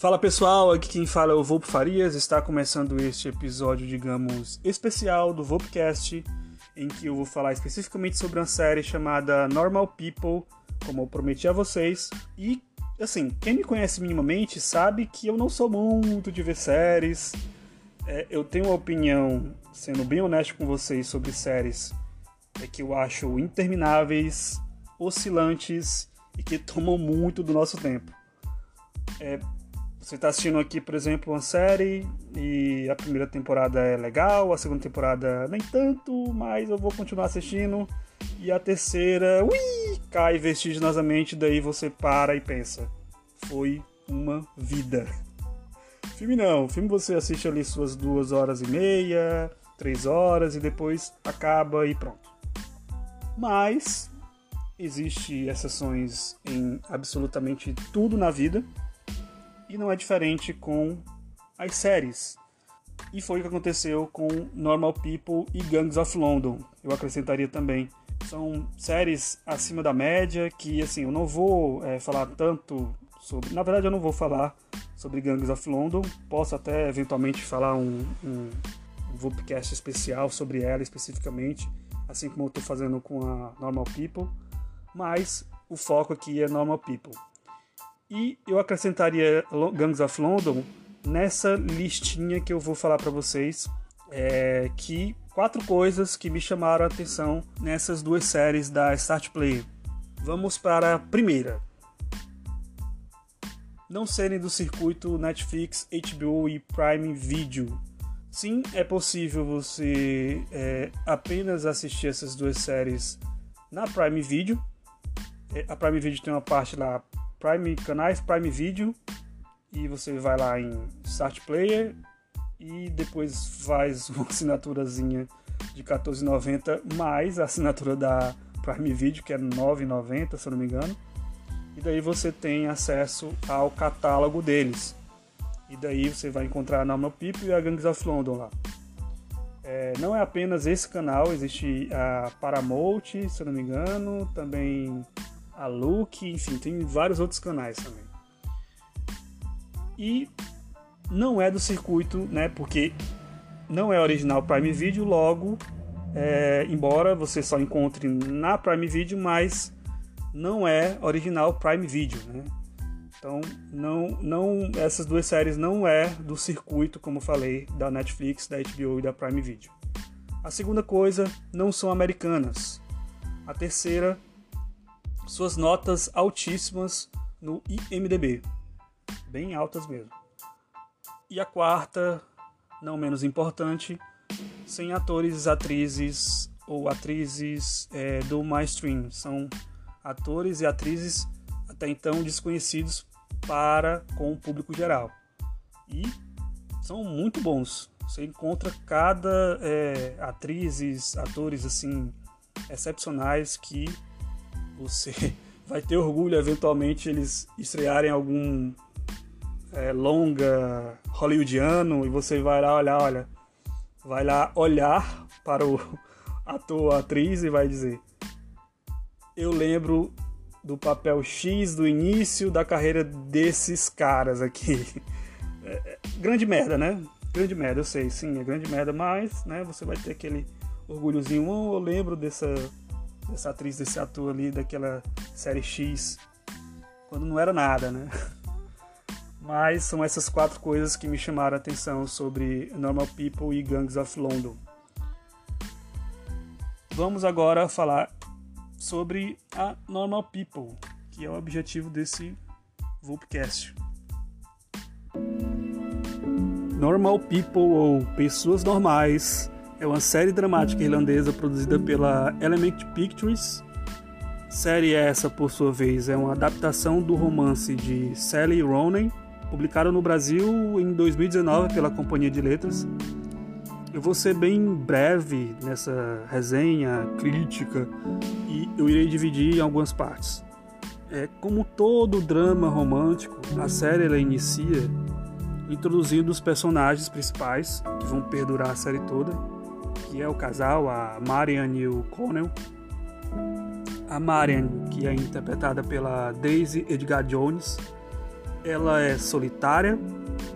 Fala pessoal, aqui quem fala é o Volpe Farias. Está começando este episódio, digamos, especial do Volpecast, em que eu vou falar especificamente sobre uma série chamada Normal People, como eu prometi a vocês. E, assim, quem me conhece minimamente sabe que eu não sou muito de ver séries. É, eu tenho uma opinião, sendo bem honesto com vocês, sobre séries é que eu acho intermináveis, oscilantes e que tomam muito do nosso tempo. É, você está assistindo aqui, por exemplo, uma série e a primeira temporada é legal, a segunda temporada nem tanto, mas eu vou continuar assistindo. E a terceira, ui, cai vertiginosamente, daí você para e pensa: foi uma vida. Filme não, filme você assiste ali suas duas horas e meia, três horas e depois acaba e pronto. Mas existe exceções em absolutamente tudo na vida e não é diferente com as séries. E foi o que aconteceu com Normal People e Gangs of London. Eu acrescentaria também. São séries acima da média que, assim, eu não vou é, falar tanto sobre. Na verdade, eu não vou falar sobre Gangs of London. Posso até eventualmente falar um, um, um Vopcast especial sobre ela especificamente, assim como eu estou fazendo com a Normal People. Mas o foco aqui é Normal People. E eu acrescentaria Gangs of London nessa listinha que eu vou falar para vocês, é, que quatro coisas que me chamaram a atenção nessas duas séries da Start Play. Vamos para a primeira. Não serem do circuito Netflix, HBO e Prime Video. Sim, é possível você é, apenas assistir essas duas séries na Prime Video. É, a Prime Video tem uma parte lá Prime canais, Prime Video e você vai lá em Start Player e depois faz uma assinaturazinha de 14,90 mais a assinatura da Prime Video que é 9,90 se eu não me engano. E daí você tem acesso ao catálogo deles. E daí você vai encontrar a Normal People e a Gangs of London lá. É, não é apenas esse canal, existe a Paramount, se eu não me engano, também a Look, enfim, tem vários outros canais também. E não é do circuito, né? Porque não é original Prime Video, logo, é, embora você só encontre na Prime Video, mas não é original Prime Video, né? Então, não, não, essas duas séries não é do circuito, como falei, da Netflix, da HBO e da Prime Video. A segunda coisa, não são americanas. A terceira, suas notas altíssimas no IMDB, bem altas mesmo. E a quarta, não menos importante, sem atores, atrizes ou atrizes é, do mainstream. São atores e atrizes até então desconhecidos para com o público geral. E são muito bons. Você encontra cada é, atrizes, atores assim excepcionais que você vai ter orgulho eventualmente eles estrearem algum é, longa hollywoodiano e você vai lá olhar, olha, vai lá olhar para o ator atriz e vai dizer: Eu lembro do papel X do início da carreira desses caras aqui. É, é, grande merda, né? Grande merda, eu sei, sim, é grande merda, mas né, você vai ter aquele orgulhozinho. Oh, eu lembro dessa dessa atriz, desse ator ali daquela série X, quando não era nada, né? Mas são essas quatro coisas que me chamaram a atenção sobre Normal People e Gangs of London. Vamos agora falar sobre a Normal People, que é o objetivo desse Vulpcast. Normal People ou Pessoas Normais é uma série dramática irlandesa produzida pela Element Pictures. Série essa, por sua vez, é uma adaptação do romance de Sally Ronan, publicado no Brasil em 2019 pela Companhia de Letras. Eu vou ser bem breve nessa resenha, crítica, e eu irei dividir em algumas partes. É, como todo drama romântico, a série ela inicia introduzindo os personagens principais, que vão perdurar a série toda, que é o casal, a Marian e o Connell. A Marian, que é interpretada pela Daisy Edgar Jones, Ela é solitária,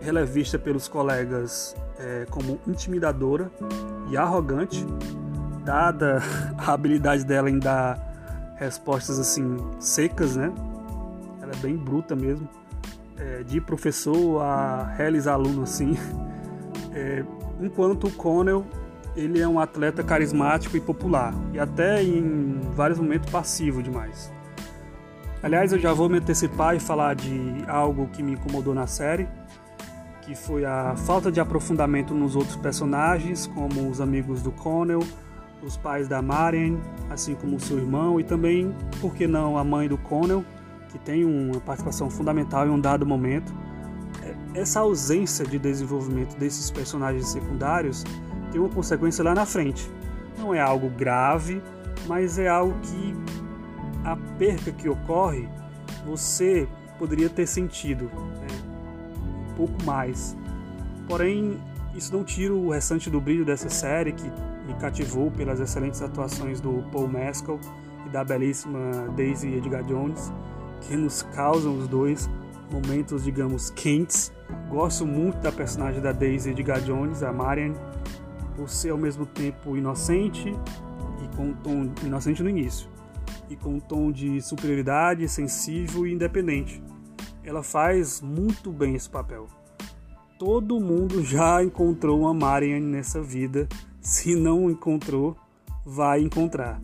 ela é vista pelos colegas é, como intimidadora e arrogante, dada a habilidade dela em dar respostas assim secas, né? Ela é bem bruta mesmo, é, de professor a realizar aluno assim. É, enquanto o Connell ele é um atleta carismático e popular e até em vários momentos passivo demais. Aliás, eu já vou me antecipar e falar de algo que me incomodou na série, que foi a falta de aprofundamento nos outros personagens, como os amigos do Connell, os pais da Marian, assim como seu irmão e também, por que não, a mãe do Connell, que tem uma participação fundamental em um dado momento. Essa ausência de desenvolvimento desses personagens secundários tem uma consequência lá na frente. Não é algo grave, mas é algo que a perca que ocorre, você poderia ter sentido né? um pouco mais. Porém, isso não tira o restante do brilho dessa série, que me cativou pelas excelentes atuações do Paul Mescal e da belíssima Daisy Edgar Jones, que nos causam os dois momentos, digamos, quentes. Gosto muito da personagem da Daisy Edgar Jones, a Marian, por ser ao mesmo tempo inocente e com um tom inocente no início e com um tom de superioridade, sensível e independente. Ela faz muito bem esse papel. Todo mundo já encontrou uma Marianne nessa vida. Se não encontrou, vai encontrar.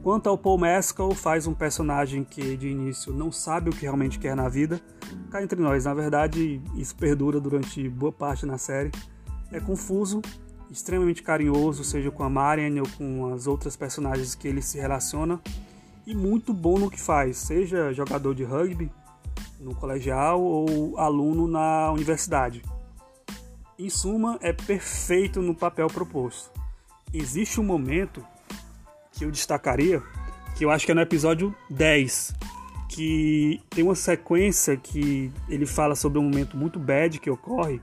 Quanto ao Paul Mescal, faz um personagem que de início não sabe o que realmente quer na vida. Cá entre nós, na verdade, isso perdura durante boa parte na série. É confuso, extremamente carinhoso, seja com a Marianne ou com as outras personagens que ele se relaciona, e muito bom no que faz, seja jogador de rugby no colegial ou aluno na universidade. Em suma, é perfeito no papel proposto. Existe um momento que eu destacaria, que eu acho que é no episódio 10, que tem uma sequência que ele fala sobre um momento muito bad que ocorre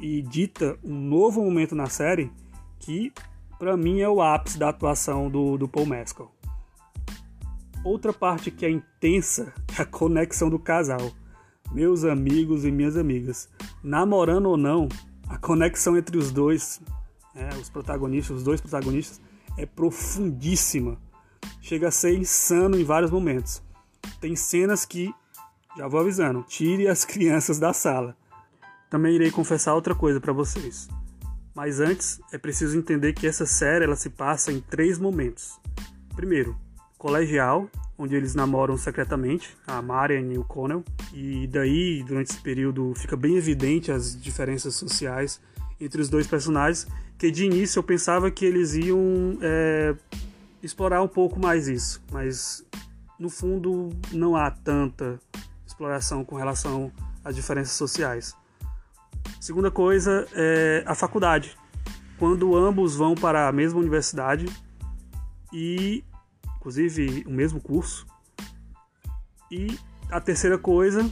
e dita um novo momento na série que para mim é o ápice da atuação do, do Paul Mescal. Outra parte que é intensa é a conexão do casal. Meus amigos e minhas amigas, namorando ou não, a conexão entre os dois, né, os protagonistas, os dois protagonistas, é profundíssima. Chega a ser insano em vários momentos. Tem cenas que, já vou avisando, tire as crianças da sala também irei confessar outra coisa para vocês. Mas antes, é preciso entender que essa série ela se passa em três momentos. Primeiro, colegial, onde eles namoram secretamente, a Marian e o Connell, e daí, durante esse período, fica bem evidente as diferenças sociais entre os dois personagens, que de início eu pensava que eles iam é, explorar um pouco mais isso, mas no fundo não há tanta exploração com relação às diferenças sociais. Segunda coisa é a faculdade. Quando ambos vão para a mesma universidade e, inclusive, o mesmo curso. E a terceira coisa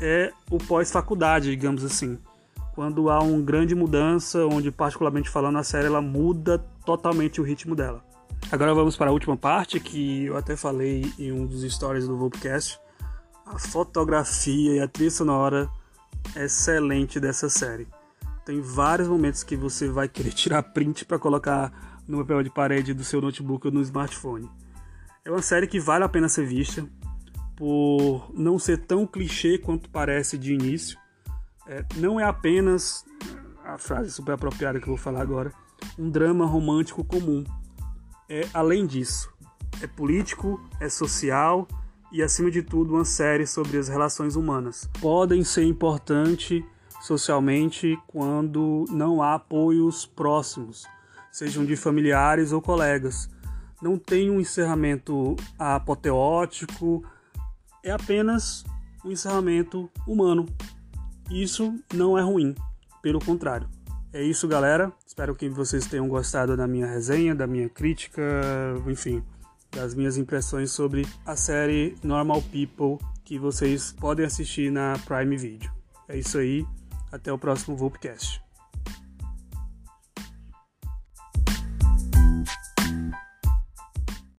é o pós-faculdade, digamos assim. Quando há uma grande mudança, onde, particularmente falando, a série ela muda totalmente o ritmo dela. Agora vamos para a última parte, que eu até falei em um dos stories do Vopcast. A fotografia e a trilha sonora excelente dessa série. Tem vários momentos que você vai querer tirar print para colocar no papel de parede do seu notebook ou no smartphone. É uma série que vale a pena ser vista por não ser tão clichê quanto parece de início. É, não é apenas a frase super apropriada que eu vou falar agora, um drama romântico comum. É além disso, é político, é social e, acima de tudo, uma série sobre as relações humanas. Podem ser importantes socialmente quando não há apoios próximos, sejam de familiares ou colegas. Não tem um encerramento apoteótico, é apenas um encerramento humano. Isso não é ruim, pelo contrário. É isso, galera. Espero que vocês tenham gostado da minha resenha, da minha crítica, enfim das minhas impressões sobre a série Normal People que vocês podem assistir na Prime Video. É isso aí, até o próximo Vopcast.